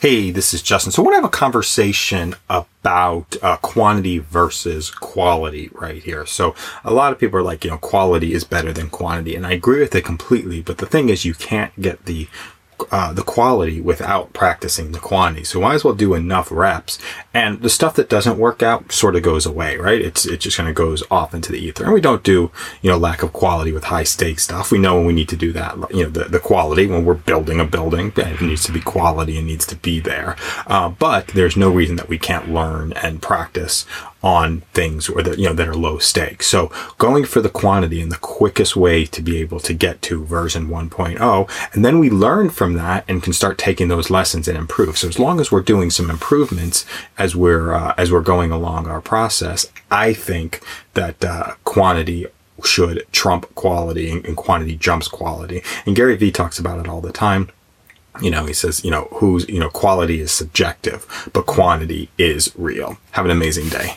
Hey, this is Justin. So I want to have a conversation about uh, quantity versus quality right here. So a lot of people are like, you know, quality is better than quantity. And I agree with it completely. But the thing is, you can't get the uh, the quality without practicing the quantity. So might as well do enough reps. And the stuff that doesn't work out sort of goes away, right? It's it just kind of goes off into the ether. And we don't do you know lack of quality with high stake stuff. We know when we need to do that. You know the the quality when we're building a building, it needs to be quality and needs to be there. Uh, but there's no reason that we can't learn and practice on things or that you know that are low stakes. So going for the quantity and the quickest way to be able to get to version 1.0 and then we learn from that and can start taking those lessons and improve. So as long as we're doing some improvements as we're uh, as we're going along our process, I think that uh, quantity should trump quality and, and quantity jumps quality. And Gary Vee talks about it all the time you know, he says, you know, who's, you know, quality is subjective, but quantity is real. Have an amazing day.